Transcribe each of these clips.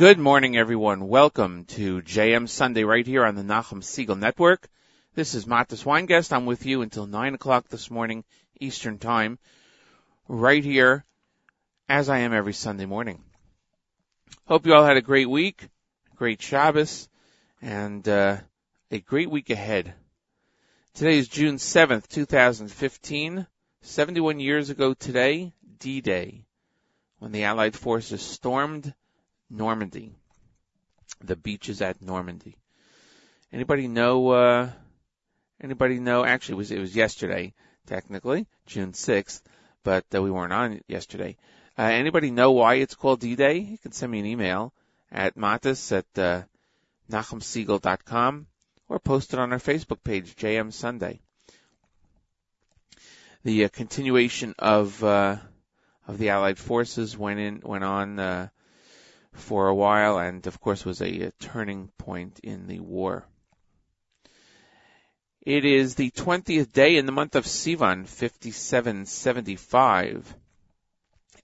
Good morning, everyone. Welcome to JM Sunday right here on the Nachum Segal Network. This is Matis Weingast. I'm with you until 9 o'clock this morning, Eastern Time, right here, as I am every Sunday morning. Hope you all had a great week, great Shabbos, and uh, a great week ahead. Today is June 7th, 2015. 71 years ago today, D-Day, when the Allied forces stormed Normandy. The beaches at Normandy. Anybody know, uh, anybody know, actually it was, it was yesterday, technically, June 6th, but uh, we weren't on yesterday. Uh, anybody know why it's called D-Day? You can send me an email at matis at, uh, nachumsegal.com or post it on our Facebook page, JM Sunday. The uh, continuation of, uh, of the Allied forces went in, went on, uh, for a while and of course was a, a turning point in the war. It is the 20th day in the month of Sivan, 5775.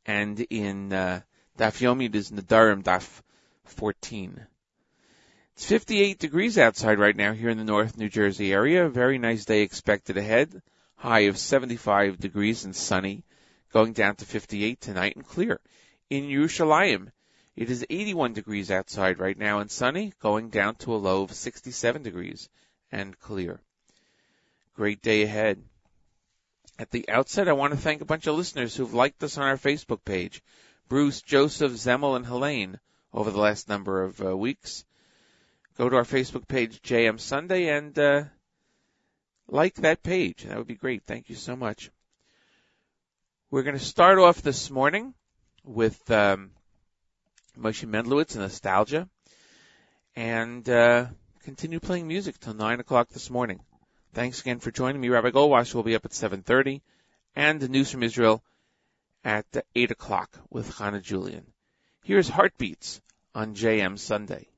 And in uh, Daf Yomi, it is Nedarim, Daf 14. It's 58 degrees outside right now here in the North New Jersey area. Very nice day expected ahead. High of 75 degrees and sunny. Going down to 58 tonight and clear. In Yerushalayim, it is 81 degrees outside right now and sunny, going down to a low of 67 degrees and clear. Great day ahead. At the outset, I want to thank a bunch of listeners who've liked us on our Facebook page. Bruce, Joseph, Zemel, and Helene over the last number of uh, weeks. Go to our Facebook page, JM Sunday, and uh, like that page. That would be great. Thank you so much. We're going to start off this morning with um, Moshe Mendlowitz, Nostalgia, and uh, continue playing music till 9 o'clock this morning. Thanks again for joining me. Rabbi Goldwasser will be up at 7.30, and the news from Israel at 8 o'clock with Hannah Julian. Here's Heartbeats on JM Sunday.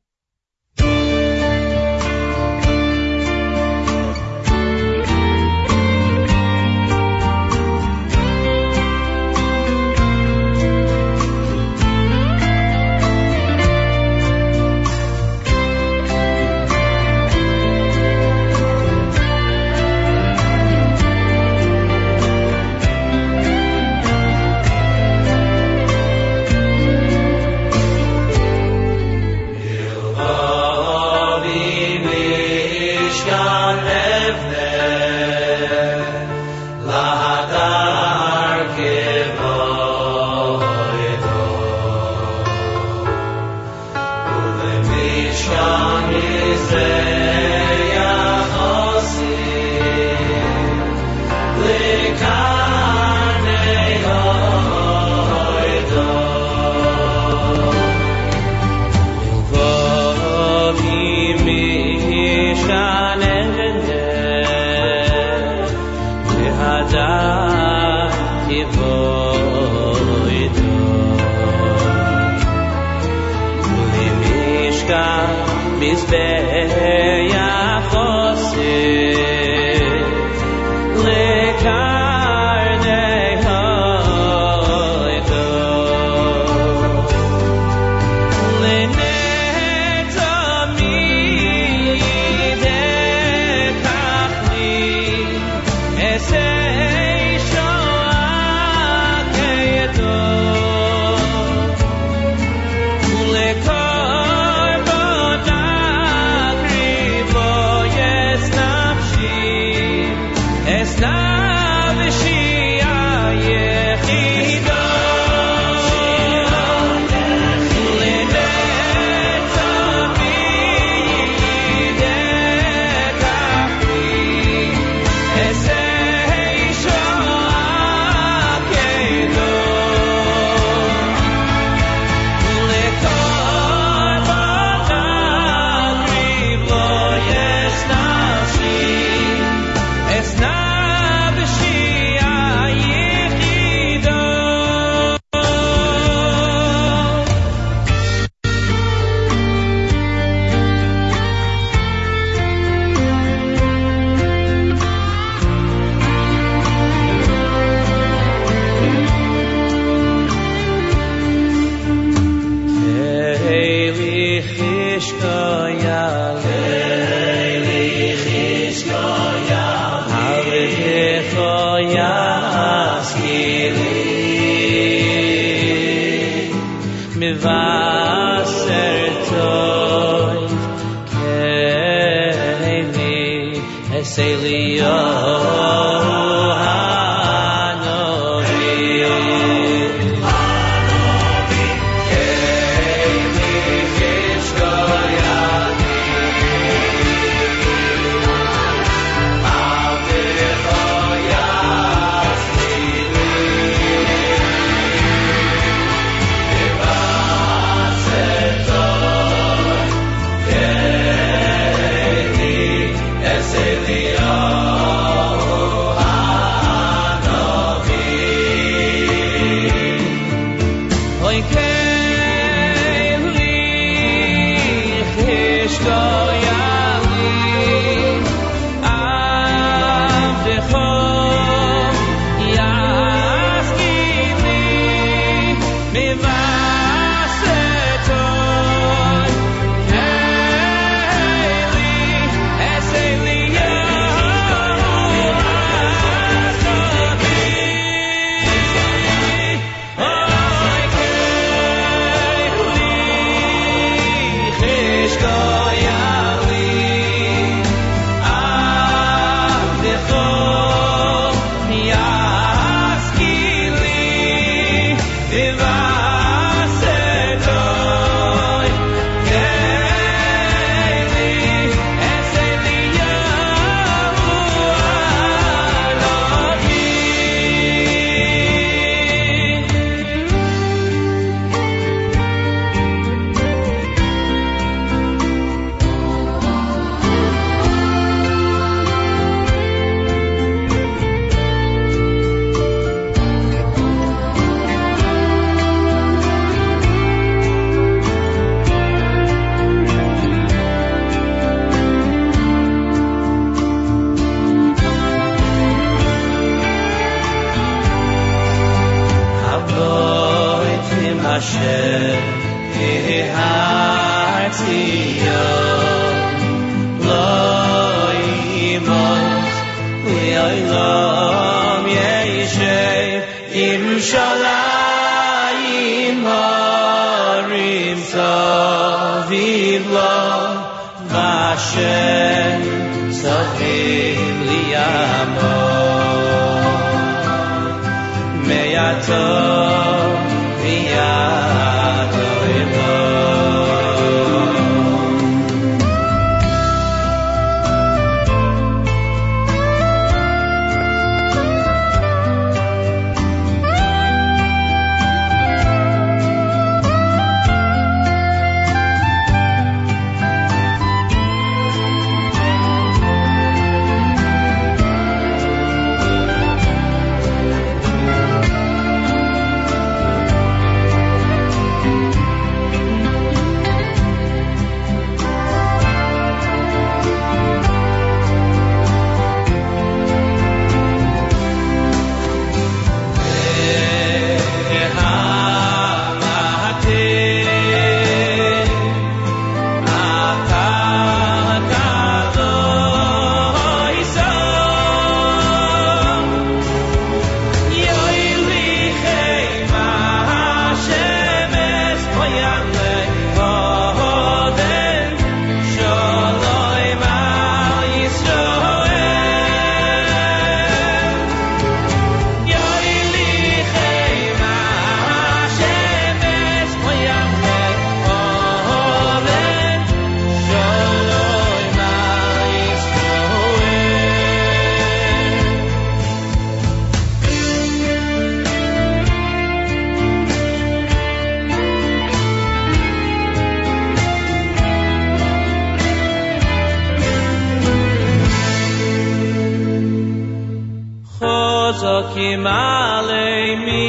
ki male mi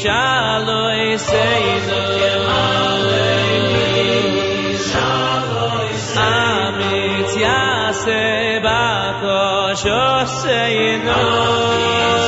shalo eseizo ki male mi shalo eseizo amit yase bako shoseinu amit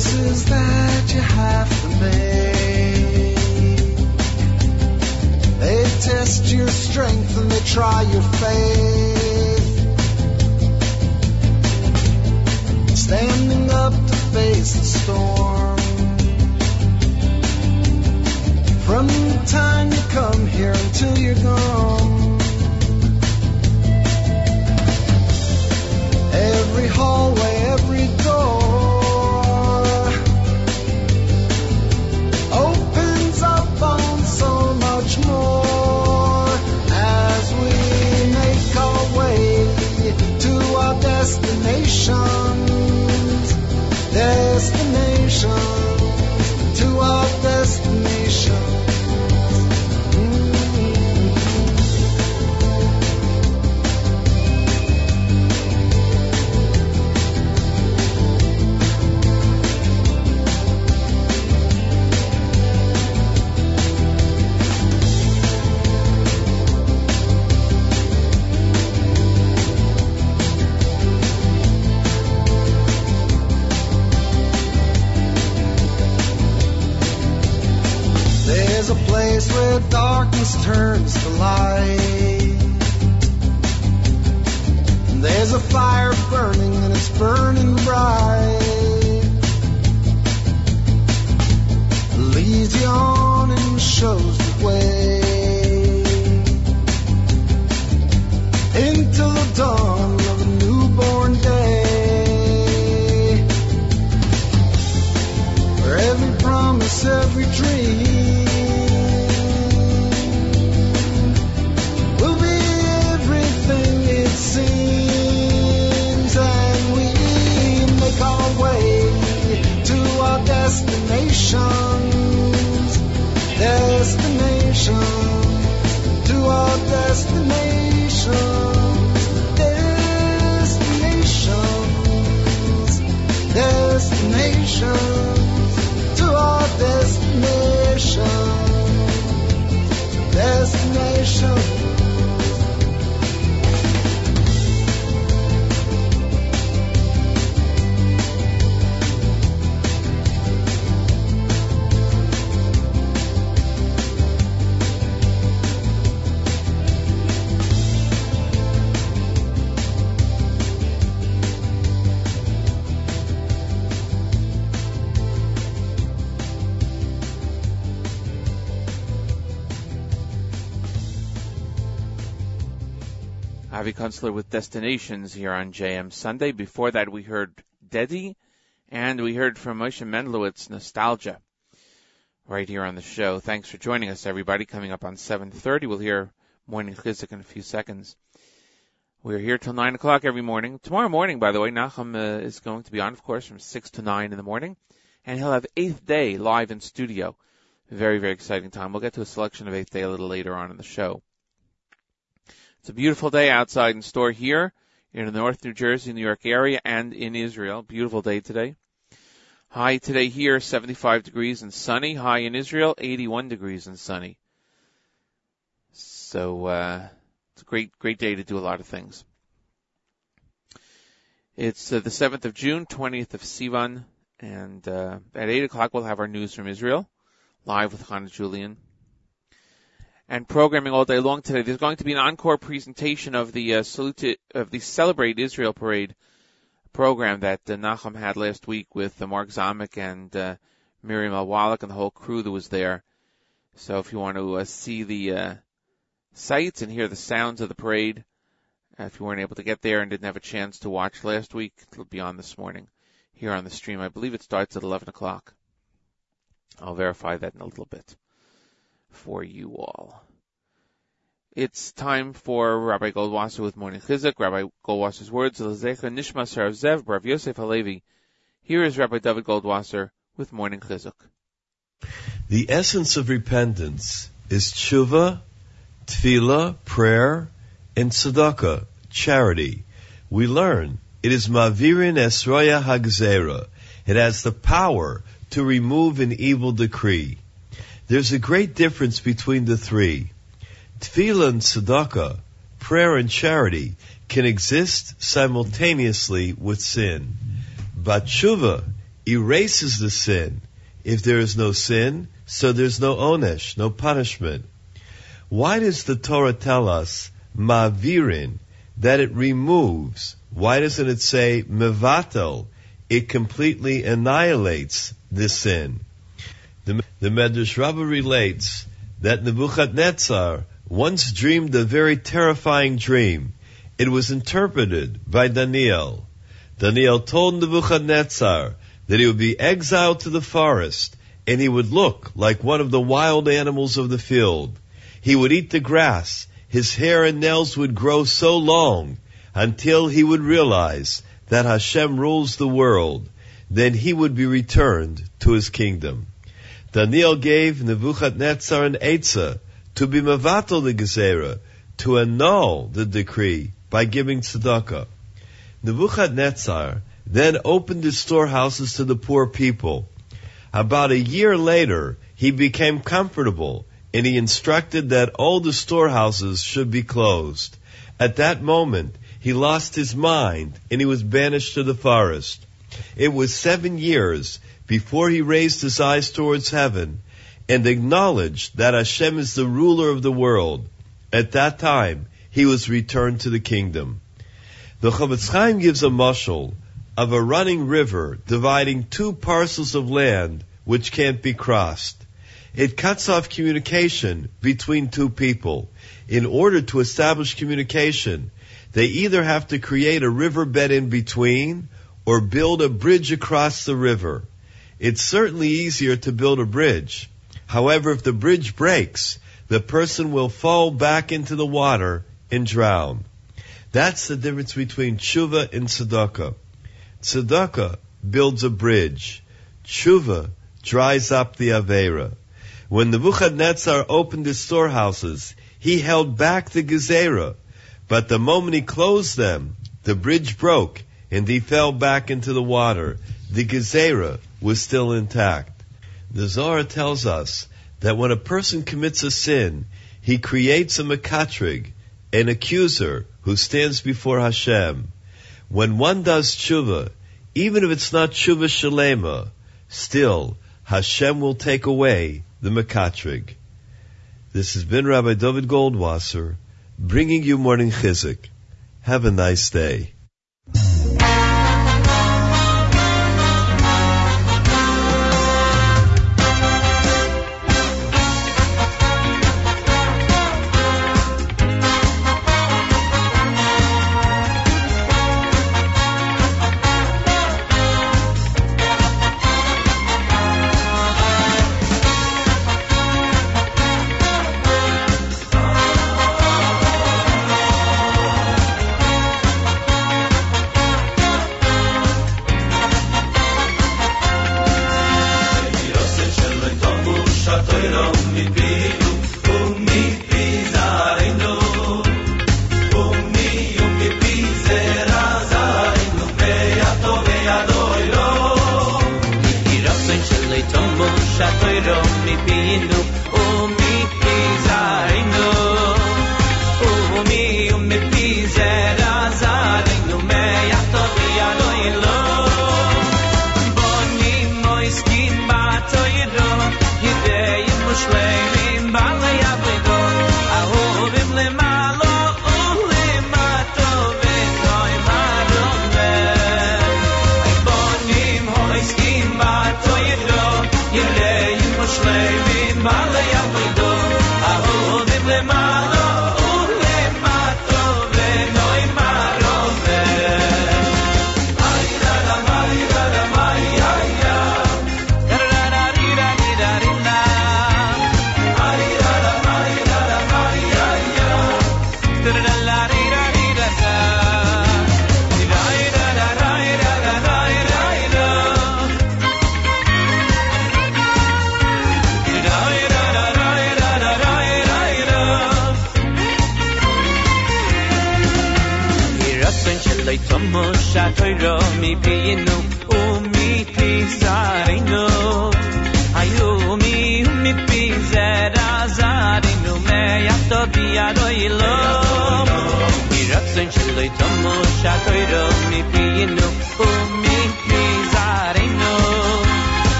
choices that you have to make. They test your strength and they try your faith. Standing up to face the storm. From the time you come here until you're gone. Every hallway, every destinations. Destinations place where darkness turns to light. There's a fire burning and it's burning bright. Leads you on and shows the way into the dawn of a newborn day where every promise, every dream destinations, destinations, destinations Avi Kunstler with Destinations here on JM Sunday. Before that, we heard Dedi, and we heard from Moshe Mendelowitz, Nostalgia, right here on the show. Thanks for joining us, everybody. Coming up on 7.30, we'll hear Morning Chizuk in a few seconds. We're here till 9 o'clock every morning. Tomorrow morning, by the way, Nachum uh, is going to be on, of course, from 6 to 9 in the morning, and he'll have Eighth Day live in studio. Very, very exciting time. We'll get to a selection of Eighth Day a little later on in the show. It's a beautiful day outside in store here in the North New Jersey, New York area, and in Israel. Beautiful day today. High today here, 75 degrees and sunny. High in Israel, 81 degrees and sunny. So, uh, it's a great, great day to do a lot of things. It's uh, the 7th of June, 20th of Sivan, and uh, at 8 o'clock we'll have our news from Israel, live with Hannah Julian and programming all day long today. There's going to be an encore presentation of the uh, salute of the Celebrate Israel Parade program that uh, Nachum had last week with uh, Mark Zamek and uh, Miriam Al Wallach and the whole crew that was there. So if you want to uh, see the uh, sights and hear the sounds of the parade, uh, if you weren't able to get there and didn't have a chance to watch last week, it'll be on this morning here on the stream. I believe it starts at 11 o'clock. I'll verify that in a little bit for you all. It's time for Rabbi Goldwasser with Morning Chizuk. Rabbi Goldwasser's words, Lezecha Nishmas Rav Zev, Rav Yosef Halevi. Here is Rabbi David Goldwasser with Morning Chizuk. The essence of repentance is tshuva, tefillah, prayer, and tzedakah, charity. We learn it is mavirin esroya hagzera. It has the power to remove an evil decree. There's a great difference between the three. Tefillah and tzedakah, prayer and charity, can exist simultaneously with sin. But tshuva erases the sin. If there is no sin, so there's no onesh, no punishment. Why does the Torah tell us mavirin, that it removes? Why doesn't it say mevatel? It completely annihilates the sin. The, the Medrash Rabbah relates that Nebuchadnezzar once dreamed a very terrifying dream. It was interpreted by Daniel. Daniel told Nebuchadnezzar that he would be exiled to the forest and he would look like one of the wild animals of the field. He would eat the grass. His hair and nails would grow so long until he would realize that Hashem rules the world. Then he would be returned to his kingdom. Daniel gave Nebuchadnezzar an Eitzah to be Mavatal the Gezerah, to annul the decree by giving tzedakah. Nebuchadnezzar then opened his storehouses to the poor people. About a year later, he became comfortable and he instructed that all the storehouses should be closed. At that moment, he lost his mind and he was banished to the forest. It was seven years before he raised his eyes towards heaven and acknowledged that Hashem is the ruler of the world. At that time, he was returned to the kingdom. The Chofetz Chaim gives a mashal of a running river dividing two parcels of land which can't be crossed. It cuts off communication between two people. In order to establish communication, they either have to create a riverbed in between or build a bridge across the river. It's certainly easier to build a bridge. However, if the bridge breaks, the person will fall back into the water and drown. That's the difference between tshuva and tzedakah. Tzedakah builds a bridge. Tshuva dries up the Avera. When the Nebuchadnezzar opened his storehouses, he held back the Gezerah. But the moment he closed them, the bridge broke and he fell back into the water. The Gezerah was still intact. The Zohar tells us that when a person commits a sin, he creates a Mekatrig, an accuser who stands before Hashem. When one does tshuva, even if it's not tshuva shalema, still Hashem will take away the Mekatrig. This has been Rabbi David Goldwasser bringing you morning Chizuk. Have a nice day.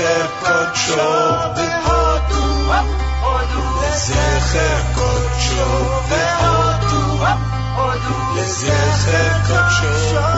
לזכר קודשו. והודו, לזכר קודשו. והודו, לזכר קודשו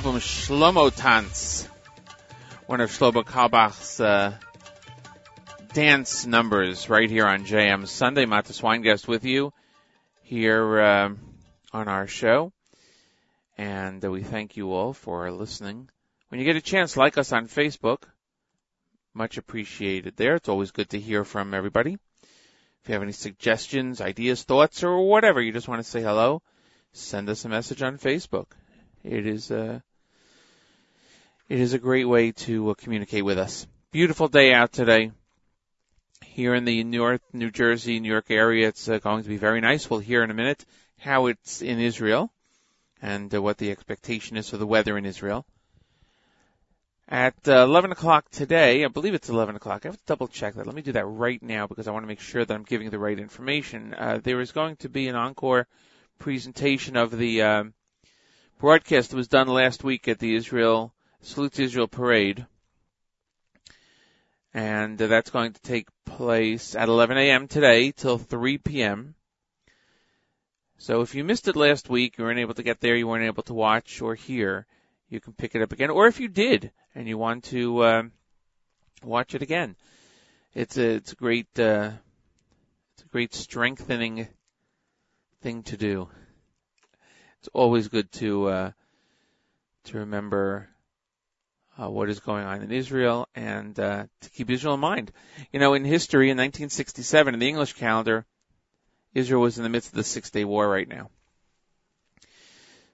album Shlomo Tanz, one of Shlomo Carlebach's uh, dance numbers, right here on JM Sunday. Matis Weingast with you here uh, on our show, and uh, we thank you all for listening. When you get a chance, like us on Facebook. Much appreciated there. It's always good to hear from everybody. If you have any suggestions, ideas, thoughts, or whatever, you just want to say hello, send us a message on Facebook. It is a, it is a great way to uh, communicate with us. Beautiful day out today. Here in the North New Jersey, New York area, it's uh, going to be very nice. We'll hear in a minute how it's in Israel and uh, what the expectation is for the weather in Israel. At uh, 11 o'clock today, I believe it's 11 o'clock. I have to double check that. Let me do that right now because I want to make sure that I'm giving the right information. Uh, there is going to be an encore presentation of the um, broadcast that was done last week at the Israel Salute to Israel parade, and uh, that's going to take place at 11 a.m. today till 3 p.m. So if you missed it last week, you weren't able to get there, you weren't able to watch or hear, you can pick it up again. Or if you did and you want to uh, watch it again, it's a it's a great uh, it's a great strengthening thing to do. It's always good to uh, to remember uh, what is going on in Israel and uh, to keep Israel in mind. You know, in history, in 1967, in the English calendar, Israel was in the midst of the Six Day War right now.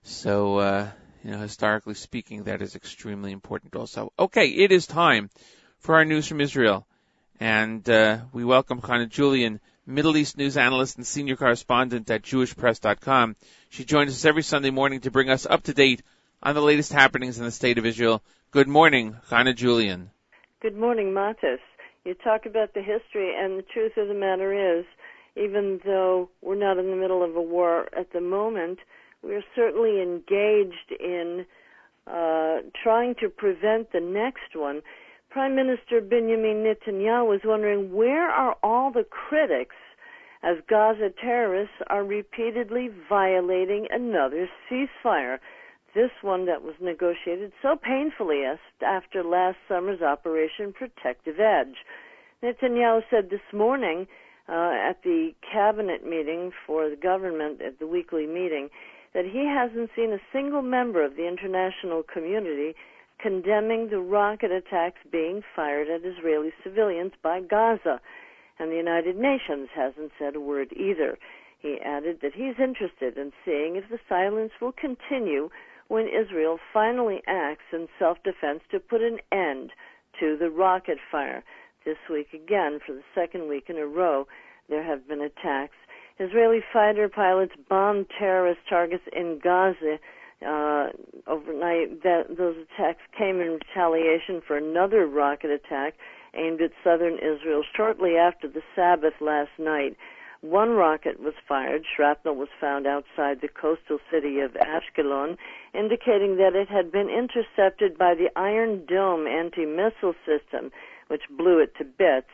So, uh, you know, historically speaking, that is extremely important also. Okay, it is time for our news from Israel. And uh, we welcome Chana Julian, Middle East news analyst and senior correspondent at JewishPress.com. She joins us every Sunday morning to bring us up to date on the latest happenings in the state of Israel. Good morning, Chana Julian. Good morning, Matis. You talk about the history, and the truth of the matter is, even though we're not in the middle of a war at the moment, we're certainly engaged in uh, trying to prevent the next one. Prime Minister Benjamin Netanyahu was wondering where are all the critics as Gaza terrorists are repeatedly violating another ceasefire. This one that was negotiated so painfully after last summer's Operation Protective Edge. Netanyahu said this morning uh, at the cabinet meeting for the government at the weekly meeting that he hasn't seen a single member of the international community condemning the rocket attacks being fired at Israeli civilians by Gaza. And the United Nations hasn't said a word either. He added that he's interested in seeing if the silence will continue when Israel finally acts in self defense to put an end to the rocket fire. This week, again, for the second week in a row, there have been attacks. Israeli fighter pilots bombed terrorist targets in Gaza uh, overnight. That, those attacks came in retaliation for another rocket attack aimed at southern Israel shortly after the Sabbath last night. One rocket was fired. Shrapnel was found outside the coastal city of Ashkelon, indicating that it had been intercepted by the Iron Dome anti-missile system, which blew it to bits.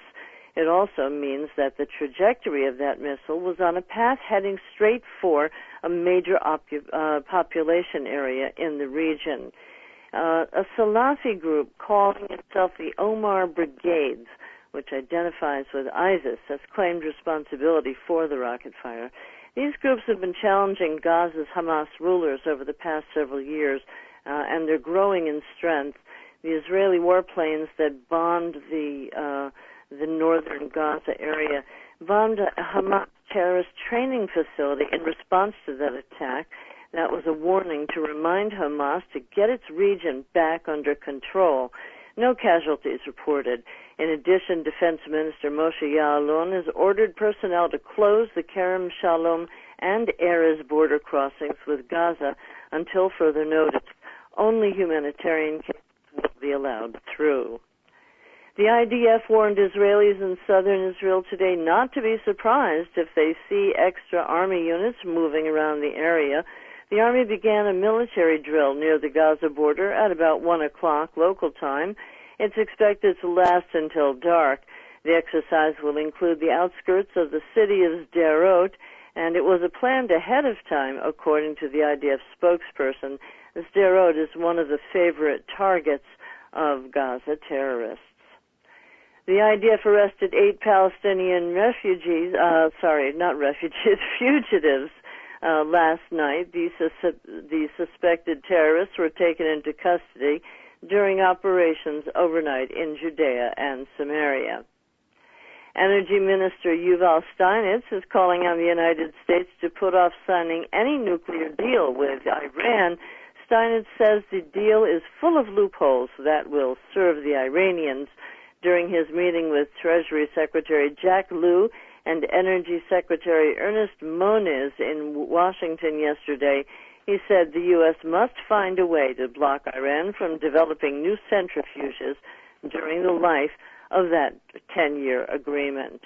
It also means that the trajectory of that missile was on a path heading straight for a major opu- uh, population area in the region. Uh, a Salafi group calling itself the Omar Brigades, which identifies with ISIS, has claimed responsibility for the rocket fire. These groups have been challenging Gaza's Hamas rulers over the past several years, uh, and they're growing in strength. The Israeli warplanes that bombed the uh, the northern Gaza area bombed a Hamas terrorist training facility in response to that attack. That was a warning to remind Hamas to get its region back under control. No casualties reported. In addition, Defense Minister Moshe Ya'alon has ordered personnel to close the Kerem Shalom and Erez border crossings with Gaza until further notice. Only humanitarian cases will be allowed through. The IDF warned Israelis in southern Israel today not to be surprised if they see extra army units moving around the area. The army began a military drill near the Gaza border at about 1 o'clock local time. It's expected to last until dark. The exercise will include the outskirts of the city of Sderot, and it was planned ahead of time, according to the IDF spokesperson. Sderot is one of the favorite targets of Gaza terrorists. The IDF arrested eight Palestinian refugees, uh, sorry, not refugees, fugitives, uh, last night. These, these suspected terrorists were taken into custody during operations overnight in Judea and Samaria. Energy Minister Yuval Steinitz is calling on the United States to put off signing any nuclear deal with Iran. Steinitz says the deal is full of loopholes that will serve the Iranians during his meeting with Treasury Secretary Jack Lew and Energy Secretary Ernest Moniz in Washington yesterday, he said the U.S. must find a way to block Iran from developing new centrifuges during the life of that 10-year agreement.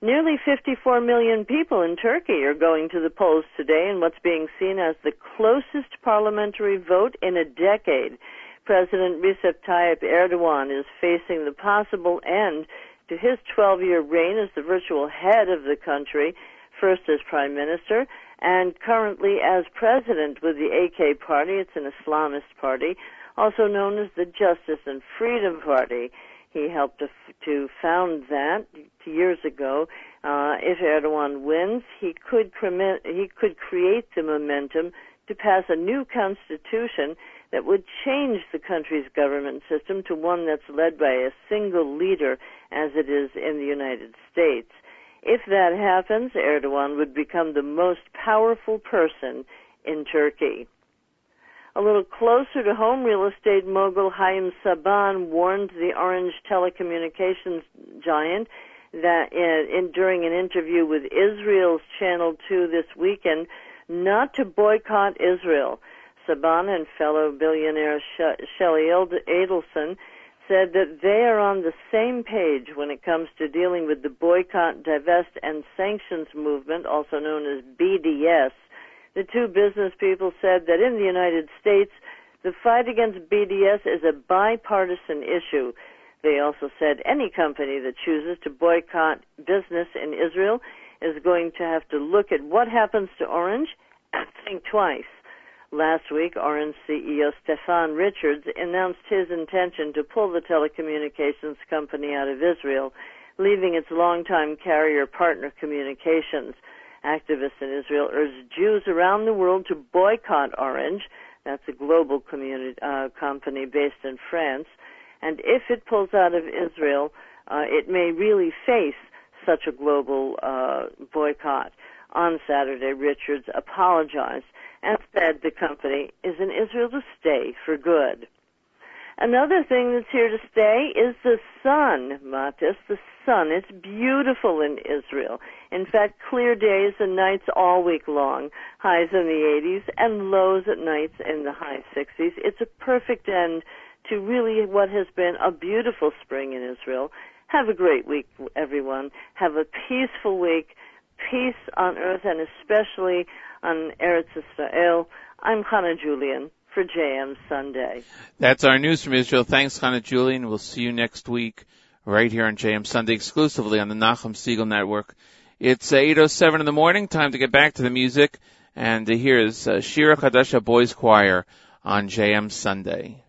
Nearly 54 million people in Turkey are going to the polls today in what's being seen as the closest parliamentary vote in a decade. President Recep Tayyip Erdogan is facing the possible end to his 12 year reign as the virtual head of the country, first as prime minister and currently as president with the AK party. It's an Islamist party, also known as the Justice and Freedom Party. He helped to, to found that years ago. Uh, if Erdogan wins, he could, cremi- he could create the momentum to pass a new constitution that would change the country's government system to one that's led by a single leader as it is in the United States. If that happens, Erdogan would become the most powerful person in Turkey. A little closer to home, real estate mogul Haim Saban warned the Orange telecommunications giant that in, in, during an interview with Israel's Channel 2 this weekend not to boycott Israel. Saban and fellow billionaire Shelley Adelson said that they are on the same page when it comes to dealing with the boycott, divest, and sanctions movement, also known as BDS. The two business people said that in the United States, the fight against BDS is a bipartisan issue. They also said any company that chooses to boycott business in Israel is going to have to look at what happens to Orange and think twice. Last week, Orange CEO Stefan Richards announced his intention to pull the telecommunications company out of Israel, leaving its longtime carrier partner communications. Activists in Israel urged Jews around the world to boycott Orange. That's a global uh, company based in France. And if it pulls out of Israel, uh, it may really face such a global uh, boycott. On Saturday, Richards apologized and said the company is in Israel to stay for good. Another thing that's here to stay is the sun, Matis. The sun. It's beautiful in Israel. In fact, clear days and nights all week long. Highs in the 80s and lows at nights in the high 60s. It's a perfect end to really what has been a beautiful spring in Israel. Have a great week, everyone. Have a peaceful week. Peace on earth and especially on Eretz Israel. I'm Hannah Julian for JM Sunday. That's our news from Israel. Thanks, Hannah Julian. We'll see you next week right here on JM Sunday exclusively on the Nachum Segal Network. It's 8.07 in the morning. Time to get back to the music. And here's uh, Shira Chadasha Boys Choir on JM Sunday.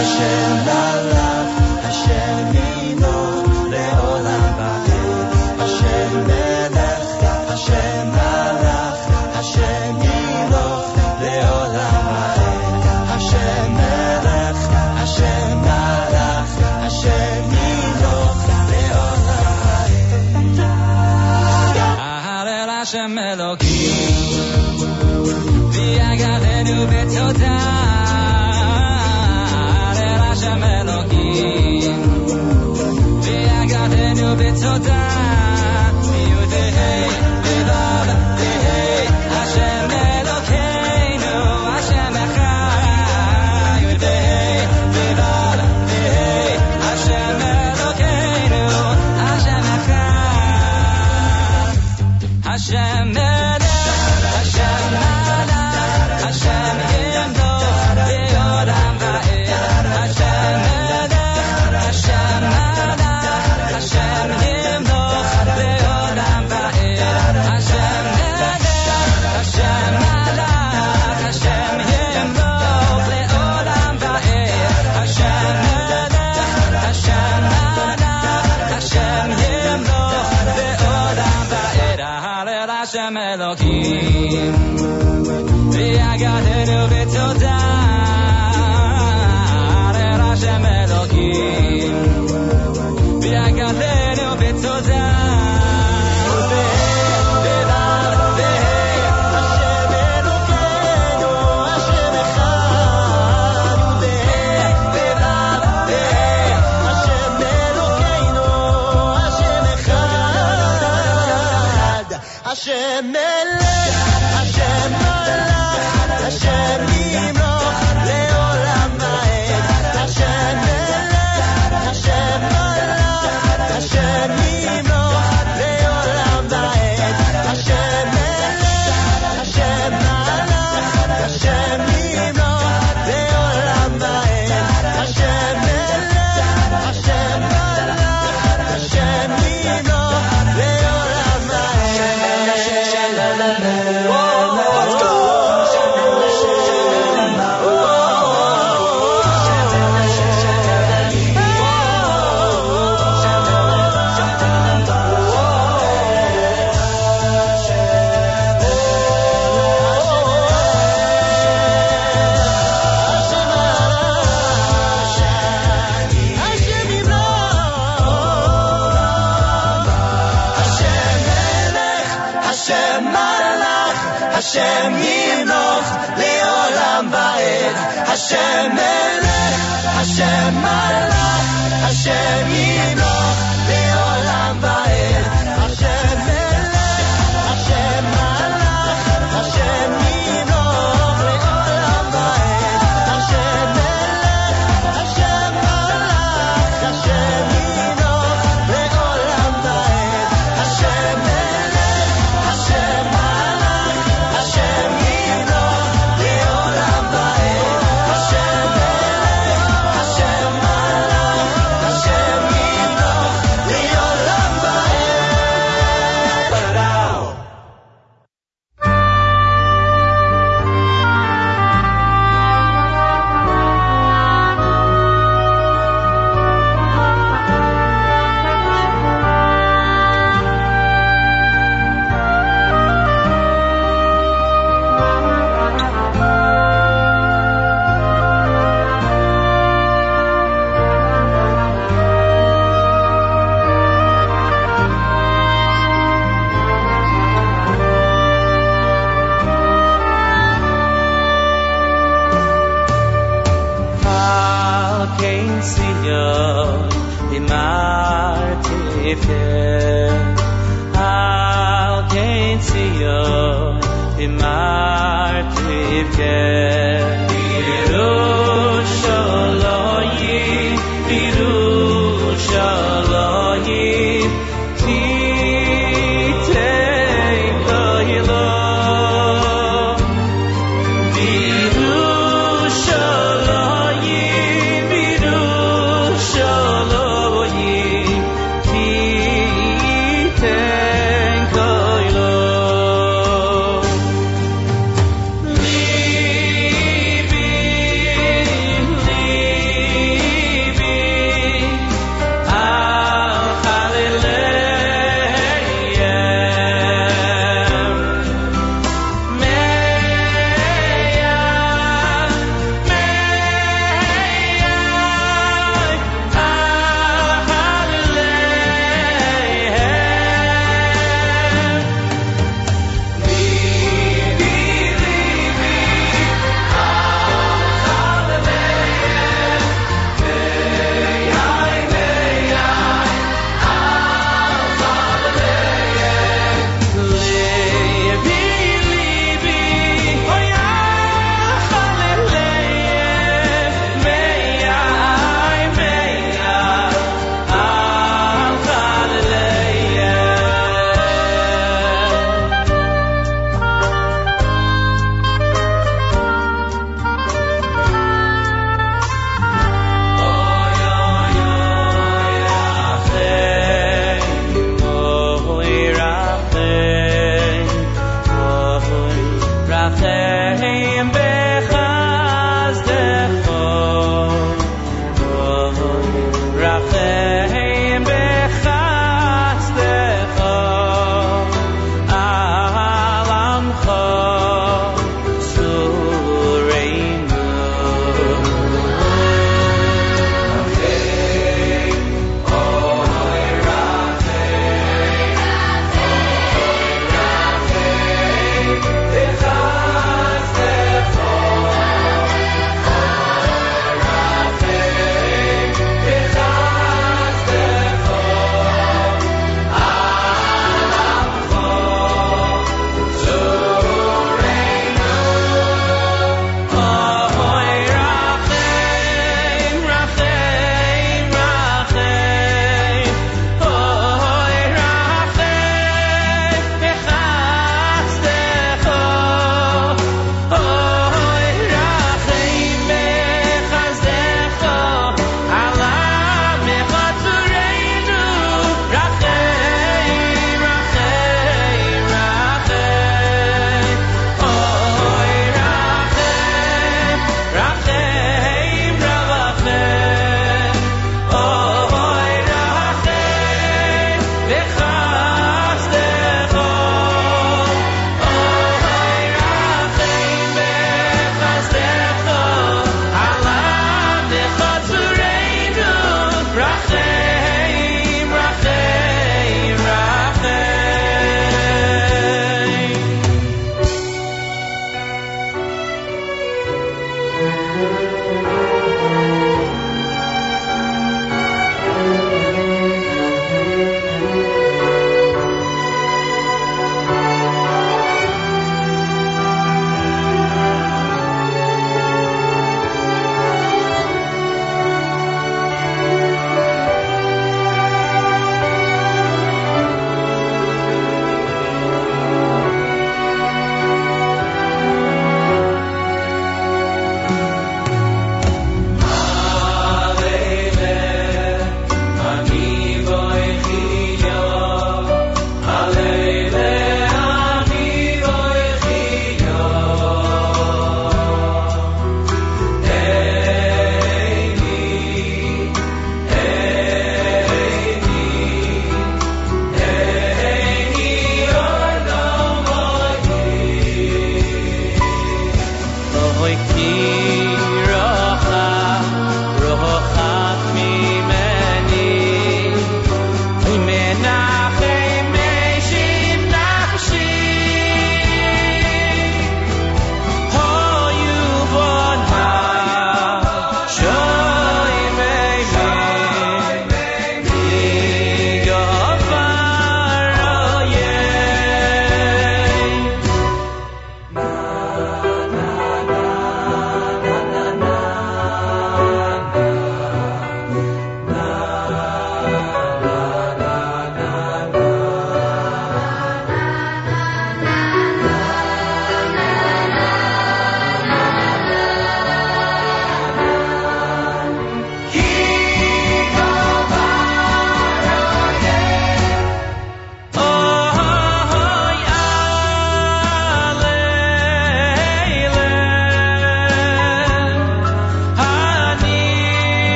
Melech, Hashem Malach, Hashem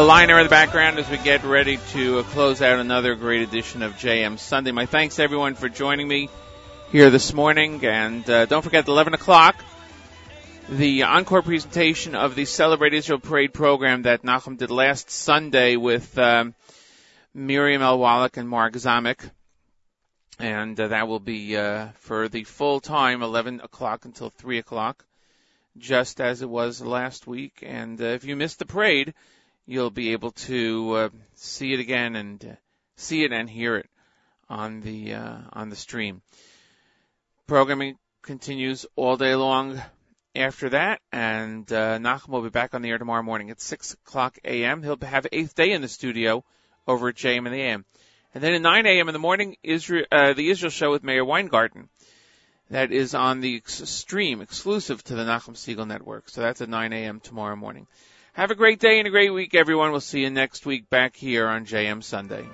liner in the background as we get ready to uh, close out another great edition of JM Sunday. My thanks everyone for joining me here this morning, and uh, don't forget at 11 o'clock the encore presentation of the Celebrate Israel Parade program that Nachum did last Sunday with um, Miriam El Wallach and Mark Zamek. And uh, that will be uh, for the full time, 11 o'clock until 3 o'clock just as it was last week. And uh, if you missed the parade, you'll be able to uh, see it again and uh, see it and hear it on the uh, on the stream. Programming continues all day long after that, and uh, Nachum will be back on the air tomorrow morning at 6 o'clock a.m. He'll have eighth day in the studio over at JM in the AM. And then at 9 a.m. in the morning, Israel, uh, the Israel show with Meir Weingarten that is on the stream exclusive to the Nachum Segal Network. So that's at 9 a.m. tomorrow morning. Have a great day and a great week, everyone. We'll see you next week back here on JM Sunday.